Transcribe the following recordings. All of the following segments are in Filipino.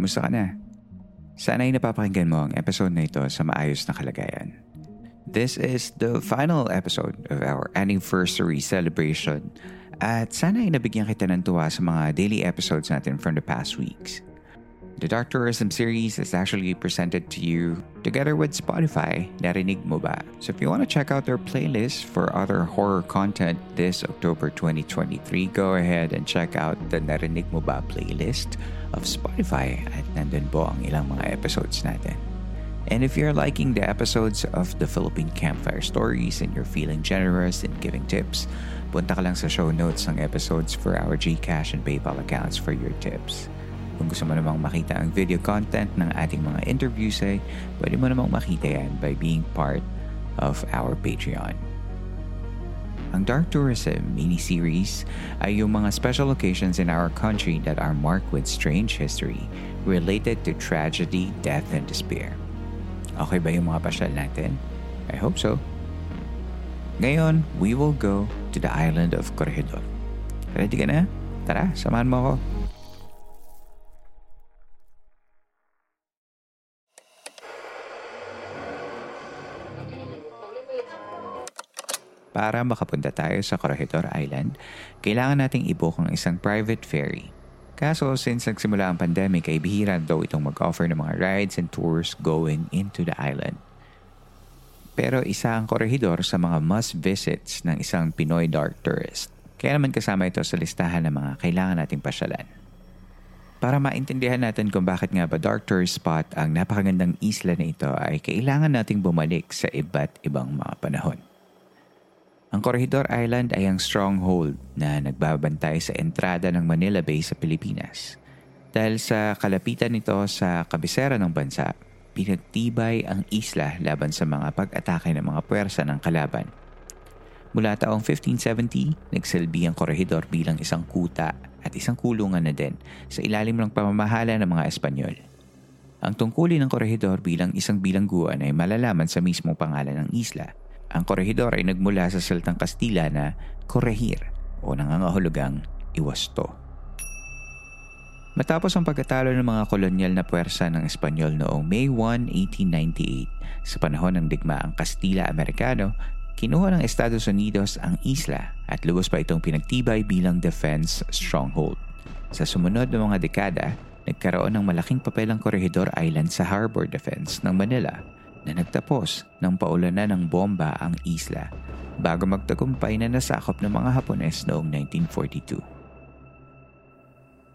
Kumusta ka na? Sana ay napapakinggan mo ang episode na ito sa maayos na kalagayan. This is the final episode of our anniversary celebration at sana ay nabigyan kita ng tuwa sa mga daily episodes natin from the past weeks. The Dark Tourism series is actually presented to you together with Spotify, Narinig Mo Ba? So if you want to check out their playlist for other horror content this October 2023, go ahead and check out the Narinig Mo Ba playlist of Spotify at nandun po ang ilang mga episodes natin. And if you're liking the episodes of the Philippine Campfire Stories and you're feeling generous in giving tips, punta ka lang sa show notes ng episodes for our GCash and PayPal accounts for your tips. Kung gusto mo namang makita ang video content ng ating mga interviews ay pwede mo namang makita yan by being part of our Patreon. Ang Dark Tourism mini-series ay yung mga special locations in our country that are marked with strange history related to tragedy, death, and despair. Okay ba yung mga pasyal natin? I hope so. Ngayon, we will go to the island of Corregidor. Ready ka na? Tara, samahan mo ako. Para makapunta tayo sa Corregidor Island, kailangan nating i-book ang isang private ferry. Kaso since nagsimula ang pandemic ay bihira daw itong mag-offer ng mga rides and tours going into the island. Pero isa ang Corregidor sa mga must visits ng isang Pinoy dark tourist. Kaya naman kasama ito sa listahan ng mga kailangan nating pasyalan. Para maintindihan natin kung bakit nga ba dark tourist spot ang napakagandang isla na ito ay kailangan nating bumalik sa iba't ibang mga panahon. Ang Corregidor Island ay ang stronghold na nagbabantay sa entrada ng Manila Bay sa Pilipinas. Dahil sa kalapitan nito sa kabisera ng bansa, pinagtibay ang isla laban sa mga pag-atake ng mga puwersa ng kalaban. Mula taong 1570, nagsilbi ang Corregidor bilang isang kuta at isang kulungan na din sa ilalim ng pamamahala ng mga Espanyol. Ang tungkulin ng Corregidor bilang isang bilangguan ay malalaman sa mismong pangalan ng isla – ang korehidor ay nagmula sa salitang Kastila na korehir o nangangahulugang iwasto. Matapos ang pagkatalo ng mga kolonyal na puwersa ng Espanyol noong May 1, 1898 sa panahon ng digmaang Kastila-Amerikano, kinuha ng Estados Unidos ang isla at lubos pa itong pinagtibay bilang defense stronghold. Sa sumunod na mga dekada, nagkaroon ng malaking papel ang Corregidor Island sa harbor defense ng Manila na nagtapos ng paulanan ng bomba ang isla bago magtagumpay na nasakop ng mga Hapones noong 1942.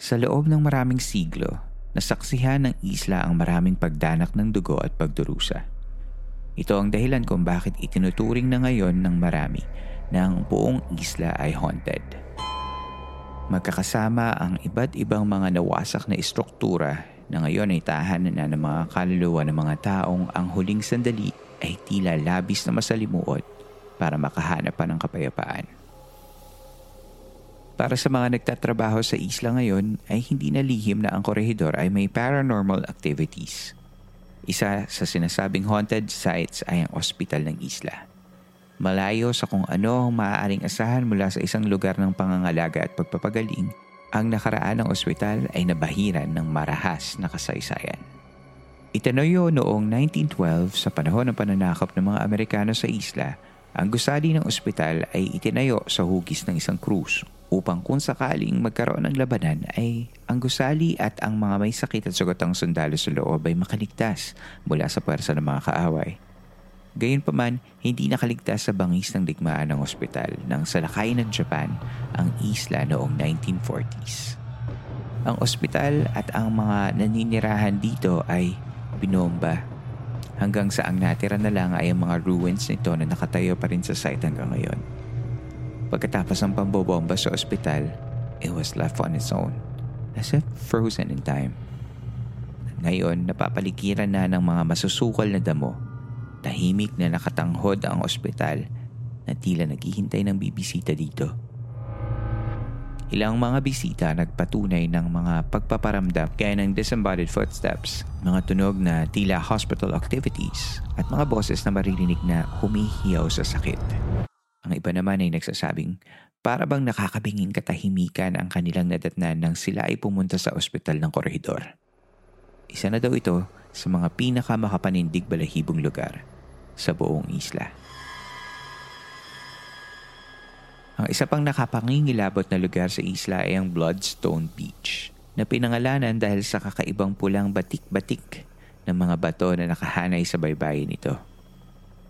Sa loob ng maraming siglo, nasaksihan ng isla ang maraming pagdanak ng dugo at pagdurusa. Ito ang dahilan kung bakit itinuturing na ngayon ng marami na ang buong isla ay haunted. magkakasama ang iba't ibang mga nawasak na istruktura na ngayon ay tahanan na ng mga kaluluwa ng mga taong ang huling sandali ay tila labis na masalimuot para makahanap pa ng kapayapaan. Para sa mga nagtatrabaho sa isla ngayon ay hindi na lihim na ang korehidor ay may paranormal activities. Isa sa sinasabing haunted sites ay ang ospital ng isla. Malayo sa kung ano ang maaaring asahan mula sa isang lugar ng pangangalaga at pagpapagaling, ang nakaraan ng ospital ay nabahiran ng marahas na kasaysayan. Itanoyo noong 1912 sa panahon ng pananakop ng mga Amerikano sa isla, ang gusali ng ospital ay itinayo sa hugis ng isang krus upang kung sakaling magkaroon ng labanan ay ang gusali at ang mga may sakit at sugatang sundalo sa loob ay makaligtas mula sa pwersa ng mga kaaway. Gayunpaman, hindi nakaligtas sa bangis ng digmaan ng ospital nang salakay ng Japan ang isla noong 1940s. Ang ospital at ang mga naninirahan dito ay binomba hanggang sa ang natira na lang ay ang mga ruins nito na nakatayo pa rin sa site hanggang ngayon. Pagkatapos ng pambobomba sa ospital, it was left on its own, as if frozen in time. Ngayon, napapaligiran na ng mga masusukal na damo Tahimik na nakatanghod ang ospital na tila naghihintay ng bibisita dito. Ilang mga bisita nagpatunay ng mga pagpaparamdam kaya ng disembodied footsteps, mga tunog na tila hospital activities at mga boses na maririnig na humihiyaw sa sakit. Ang iba naman ay nagsasabing para bang nakakabinging katahimikan ang kanilang nadatnan nang sila ay pumunta sa ospital ng korehidor. Isa na daw ito sa mga pinakamakapanindig balahibong lugar sa buong isla. Ang isa pang nakapangingilabot na lugar sa isla ay ang Bloodstone Beach na pinangalanan dahil sa kakaibang pulang batik-batik ng mga bato na nakahanay sa baybayin nito.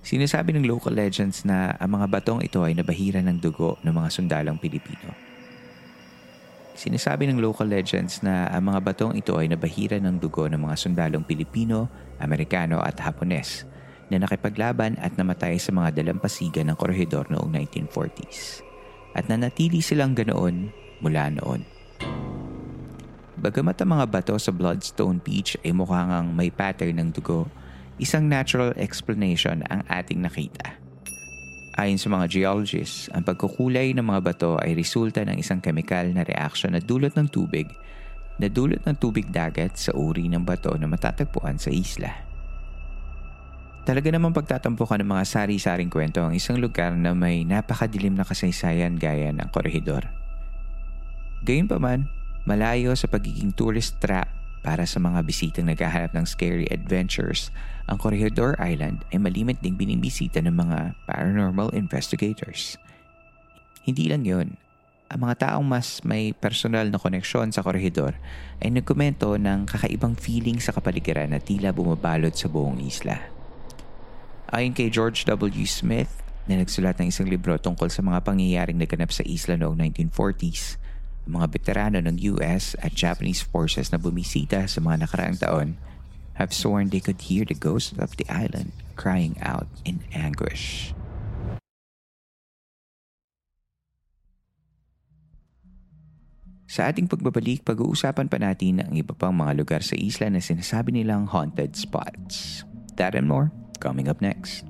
Sinasabi ng local legends na ang mga batong ito ay nabahira ng dugo ng mga sundalong Pilipino. Sinasabi ng local legends na ang mga batong ito ay nabahira ng dugo ng mga sundalong Pilipino, Amerikano at Hapones na nakipaglaban at namatay sa mga dalampasigan ng korehidor noong 1940s. At nanatili silang ganoon mula noon. Bagamat ang mga bato sa Bloodstone Beach ay mukhang may pattern ng dugo, isang natural explanation ang ating nakita. Ayon sa mga geologists, ang pagkukulay ng mga bato ay resulta ng isang chemical na reaksyon na dulot ng tubig na dulot ng tubig dagat sa uri ng bato na matatagpuan sa isla. Talaga namang pagtatampukan ng mga sari-saring kwento ang isang lugar na may napakadilim na kasaysayan gaya ng korehidor. Gayunpaman, malayo sa pagiging tourist trap para sa mga bisitang naghahanap ng scary adventures, ang Corregidor Island ay malimit ding binibisita ng mga paranormal investigators. Hindi lang yon, ang mga taong mas may personal na koneksyon sa Corregidor ay nagkomento ng kakaibang feeling sa kapaligiran na tila bumabalot sa buong isla. Ayon kay George W. Smith, na nagsulat ng isang libro tungkol sa mga pangyayaring naganap sa isla noong 1940s, ang mga veterano ng US at Japanese forces na bumisita sa mga nakaraang taon have sworn they could hear the ghost of the island crying out in anguish. Sa ating pagbabalik, pag-uusapan pa natin ang iba pang mga lugar sa isla na sinasabi nilang haunted spots. That and more, coming up next.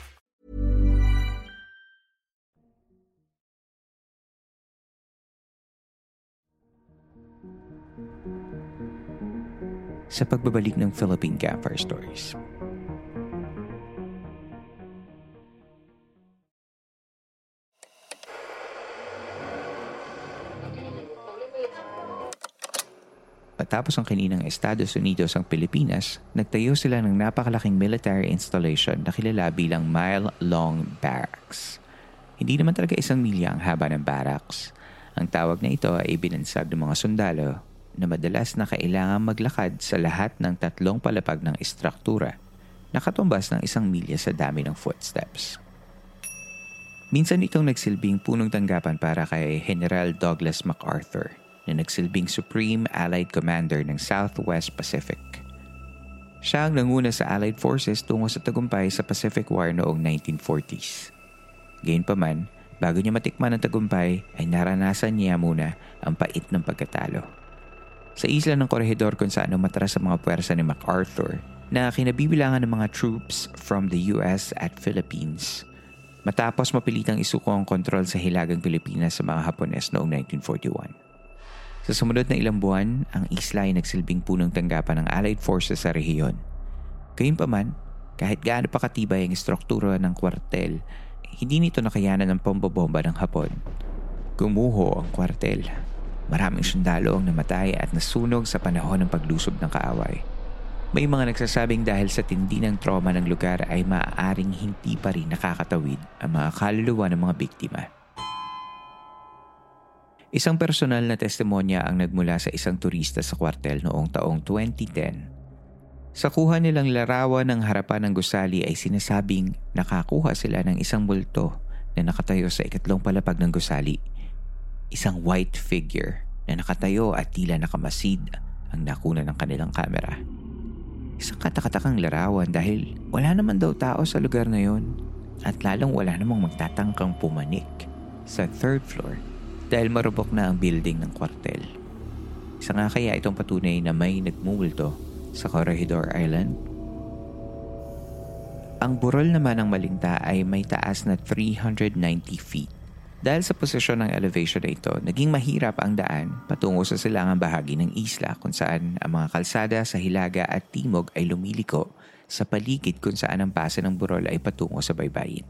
Sa pagbabalik ng Philippine Campfire Stories. Matapos ang kaninang Estados Unidos ang Pilipinas, nagtayo sila ng napakalaking military installation na kilala bilang Mile Long Barracks. Hindi naman talaga isang milya ang haba ng barracks. Ang tawag na ito ay binansag ng mga sundalo na madalas na kailangan maglakad sa lahat ng tatlong palapag ng istruktura na katumbas ng isang milya sa dami ng footsteps. Minsan itong nagsilbing punong tanggapan para kay General Douglas MacArthur na nagsilbing Supreme Allied Commander ng Southwest Pacific. Siya ang nanguna sa Allied Forces tungo sa tagumpay sa Pacific War noong 1940s. Gayunpaman, bago niya matikman ang tagumpay ay naranasan niya muna ang pait ng pagkatalo. Sa isla ng Corregidor kung saan umatras sa mga puwersa ni MacArthur na kinabibilangan ng mga troops from the US at Philippines matapos mapilitang isuko ang kontrol sa Hilagang Pilipinas sa mga Hapones noong 1941. Sa sumunod na ilang buwan, ang isla ay nagsilbing punong tanggapan ng Allied Forces sa rehiyon. Gayunpaman, kahit gaano pa katibay ang istruktura ng kwartel, hindi nito nakayanan ng pambobomba ng Hapon. Gumuho ang kwartel. Maraming sundalo ang namatay at nasunog sa panahon ng paglusob ng kaaway. May mga nagsasabing dahil sa tindi ng trauma ng lugar ay maaaring hindi pa rin nakakatawid ang mga kaluluwa ng mga biktima. Isang personal na testimonya ang nagmula sa isang turista sa kwartel noong taong 2010. Sa kuha nilang larawan ng harapan ng gusali ay sinasabing nakakuha sila ng isang multo na nakatayo sa ikatlong palapag ng gusali. Isang white figure na nakatayo at tila nakamasid ang nakuna ng kanilang kamera. Isang katakatakang larawan dahil wala naman daw tao sa lugar na yon at lalong wala namang magtatangkang pumanik sa third floor dahil marubok na ang building ng kwartel. Isa nga kaya itong patunay na may nagmumulto sa Corregidor Island? Ang burol naman ng Malinta ay may taas na 390 feet. Dahil sa posisyon ng elevation na ito, naging mahirap ang daan patungo sa silangang bahagi ng isla kung saan ang mga kalsada sa Hilaga at Timog ay lumiliko sa paligid kung saan ang base ng burol ay patungo sa baybayin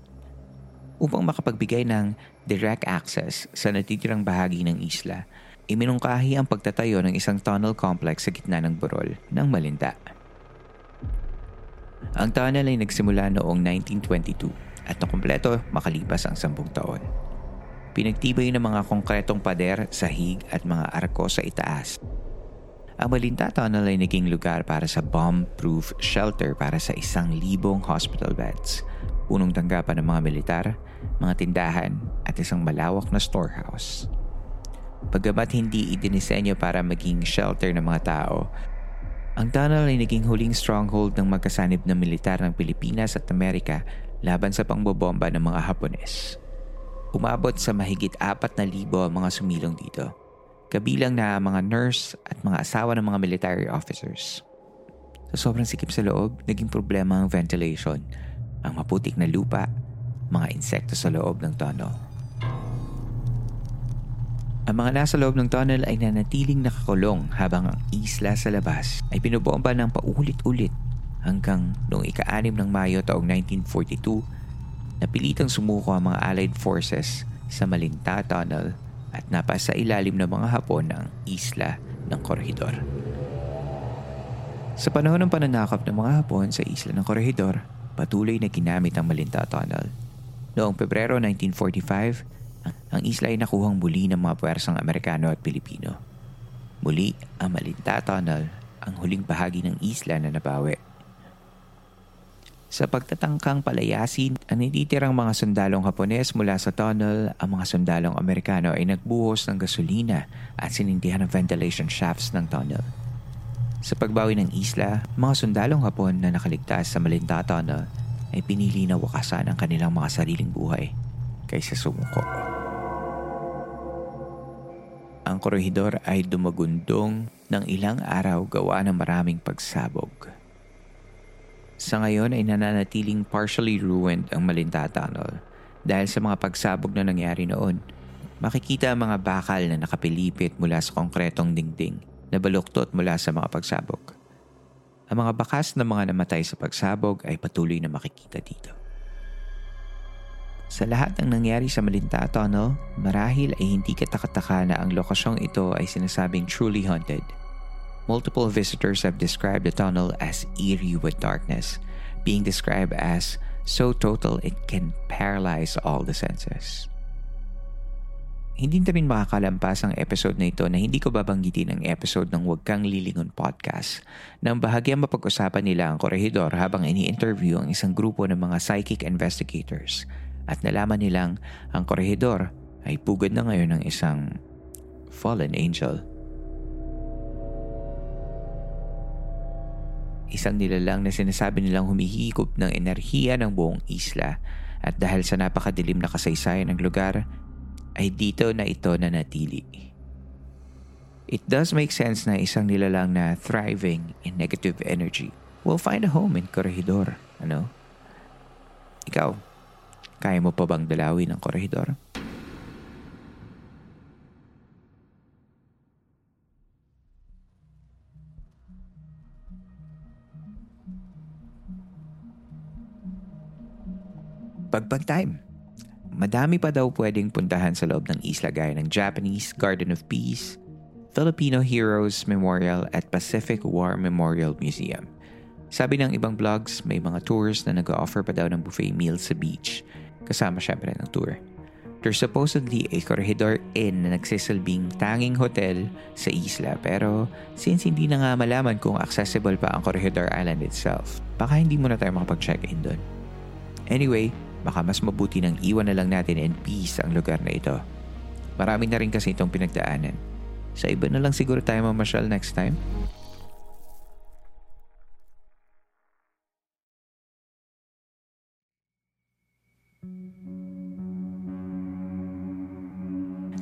upang makapagbigay ng direct access sa natitirang bahagi ng isla, iminungkahi ang pagtatayo ng isang tunnel complex sa gitna ng burol ng Malinda. Ang tunnel ay nagsimula noong 1922 at nakumpleto makalipas ang sampung taon. Pinagtibay ng mga konkretong pader, sahig at mga arko sa itaas. Ang Malinta Tunnel ay naging lugar para sa bomb-proof shelter para sa isang libong hospital beds, punong tanggapan ng mga militar, mga tindahan at isang malawak na storehouse. Paggamat hindi idinisenyo para maging shelter ng mga tao, ang tunnel ay naging huling stronghold ng magkasanib na militar ng Pilipinas at Amerika laban sa pangbobomba ng mga Hapones. Umabot sa mahigit apat na libo ang mga sumilong dito, kabilang na mga nurse at mga asawa ng mga military officers. Sa sobrang sikip sa loob, naging problema ang ventilation, ang maputik na lupa mga insekto sa loob ng tunnel. Ang mga nasa loob ng tunnel ay nanatiling nakakulong habang ang isla sa labas ay pinubomba ng paulit-ulit hanggang noong ika-anim ng Mayo taong 1942 napilitang sumuko ang mga Allied forces sa Malinta Tunnel at napasa ilalim ng mga Hapon ang isla ng Corregidor. Sa panahon ng pananakop ng mga Hapon sa isla ng Corregidor, patuloy na ginamit ang Malinta Tunnel Noong Pebrero 1945, ang isla ay nakuhang muli ng mga puwersang Amerikano at Pilipino. Muli, ang Malinta Tunnel, ang huling bahagi ng isla na nabawi. Sa pagtatangkang palayasin ang nititirang mga sundalong Hapones mula sa tunnel, ang mga sundalong Amerikano ay nagbuhos ng gasolina at sinindihan ang ventilation shafts ng tunnel. Sa pagbawi ng isla, mga sundalong Hapon na nakaligtas sa Malinta Tunnel ay pinili na wakasan ang kanilang mga sariling buhay kaysa sumuko. Ang korehidor ay dumagundong ng ilang araw gawa ng maraming pagsabog. Sa ngayon ay nananatiling partially ruined ang Malinta Tunnel dahil sa mga pagsabog na nangyari noon. Makikita ang mga bakal na nakapilipit mula sa konkretong dingding na baluktot mula sa mga pagsabog. Ang mga bakas na mga namatay sa pagsabog ay patuloy na makikita dito. Sa lahat ng nangyari sa Malinta Tunnel, marahil ay hindi katakataka na ang lokasyong ito ay sinasabing truly haunted. Multiple visitors have described the tunnel as eerie with darkness, being described as so total it can paralyze all the senses. Hindi na rin makakalampas ang episode na ito na hindi ko babanggitin ang episode ng Huwag Kang Lilingon podcast nang bahagyang mapag-usapan nila ang korehidor habang ini-interview ang isang grupo ng mga psychic investigators at nalaman nilang ang korehidor ay pugad na ngayon ng isang fallen angel. Isang nilalang na sinasabi nilang humihikop ng enerhiya ng buong isla at dahil sa napakadilim na kasaysayan ng lugar, ay dito na ito na natili. It does make sense na isang nilalang na thriving in negative energy will find a home in Corregidor. Ano? Ikaw, kaya mo pa bang dalawin ang Corregidor? Pagbag time. Madami pa daw pwedeng puntahan sa loob ng isla gaya ng Japanese Garden of Peace, Filipino Heroes Memorial at Pacific War Memorial Museum. Sabi ng ibang blogs, may mga tours na nag-offer pa daw ng buffet meals sa beach, kasama syempre ng tour. There's supposedly a Corregidor Inn na nagsisilbing tanging hotel sa isla pero since hindi na nga malaman kung accessible pa ang Corregidor Island itself, baka hindi mo na tayo makapag-check-in doon. Anyway, baka mas mabuti nang iwan na lang natin in peace ang lugar na ito. Marami na rin kasi itong pinagdaanan. Sa iba na lang siguro tayo mamasyal next time.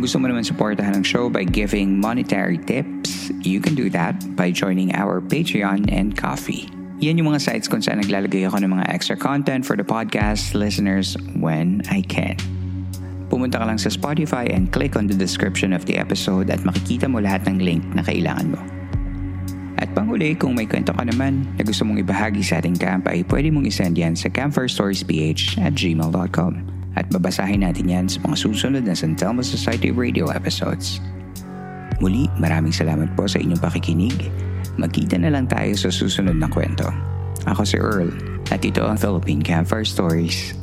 Kung gusto mo naman supportahan ang show by giving monetary tips, you can do that by joining our Patreon and Coffee. Yan yung mga sites kung saan naglalagay ako ng mga extra content for the podcast listeners when I can. Pumunta ka lang sa Spotify and click on the description of the episode at makikita mo lahat ng link na kailangan mo. At panghuli, kung may kwento ka naman na gusto mong ibahagi sa ating camp ay pwede mong isend yan sa campfirestoriesph at gmail.com at babasahin natin yan sa mga susunod na San Telmo Society Radio episodes. Muli, maraming salamat po sa inyong pakikinig. Magkita na lang tayo sa susunod na kwento. Ako si Earl at ito ang Philippine Campfire Stories.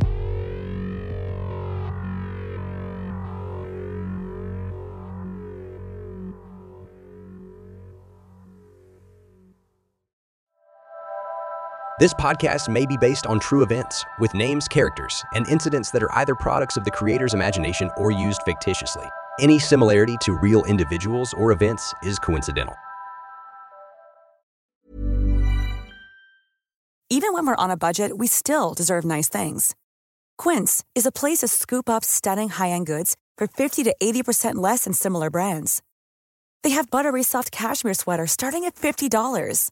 This podcast may be based on true events, with names, characters, and incidents that are either products of the creator's imagination or used fictitiously. Any similarity to real individuals or events is coincidental. Even when we're on a budget, we still deserve nice things. Quince is a place to scoop up stunning high end goods for 50 to 80% less than similar brands. They have buttery soft cashmere sweaters starting at $50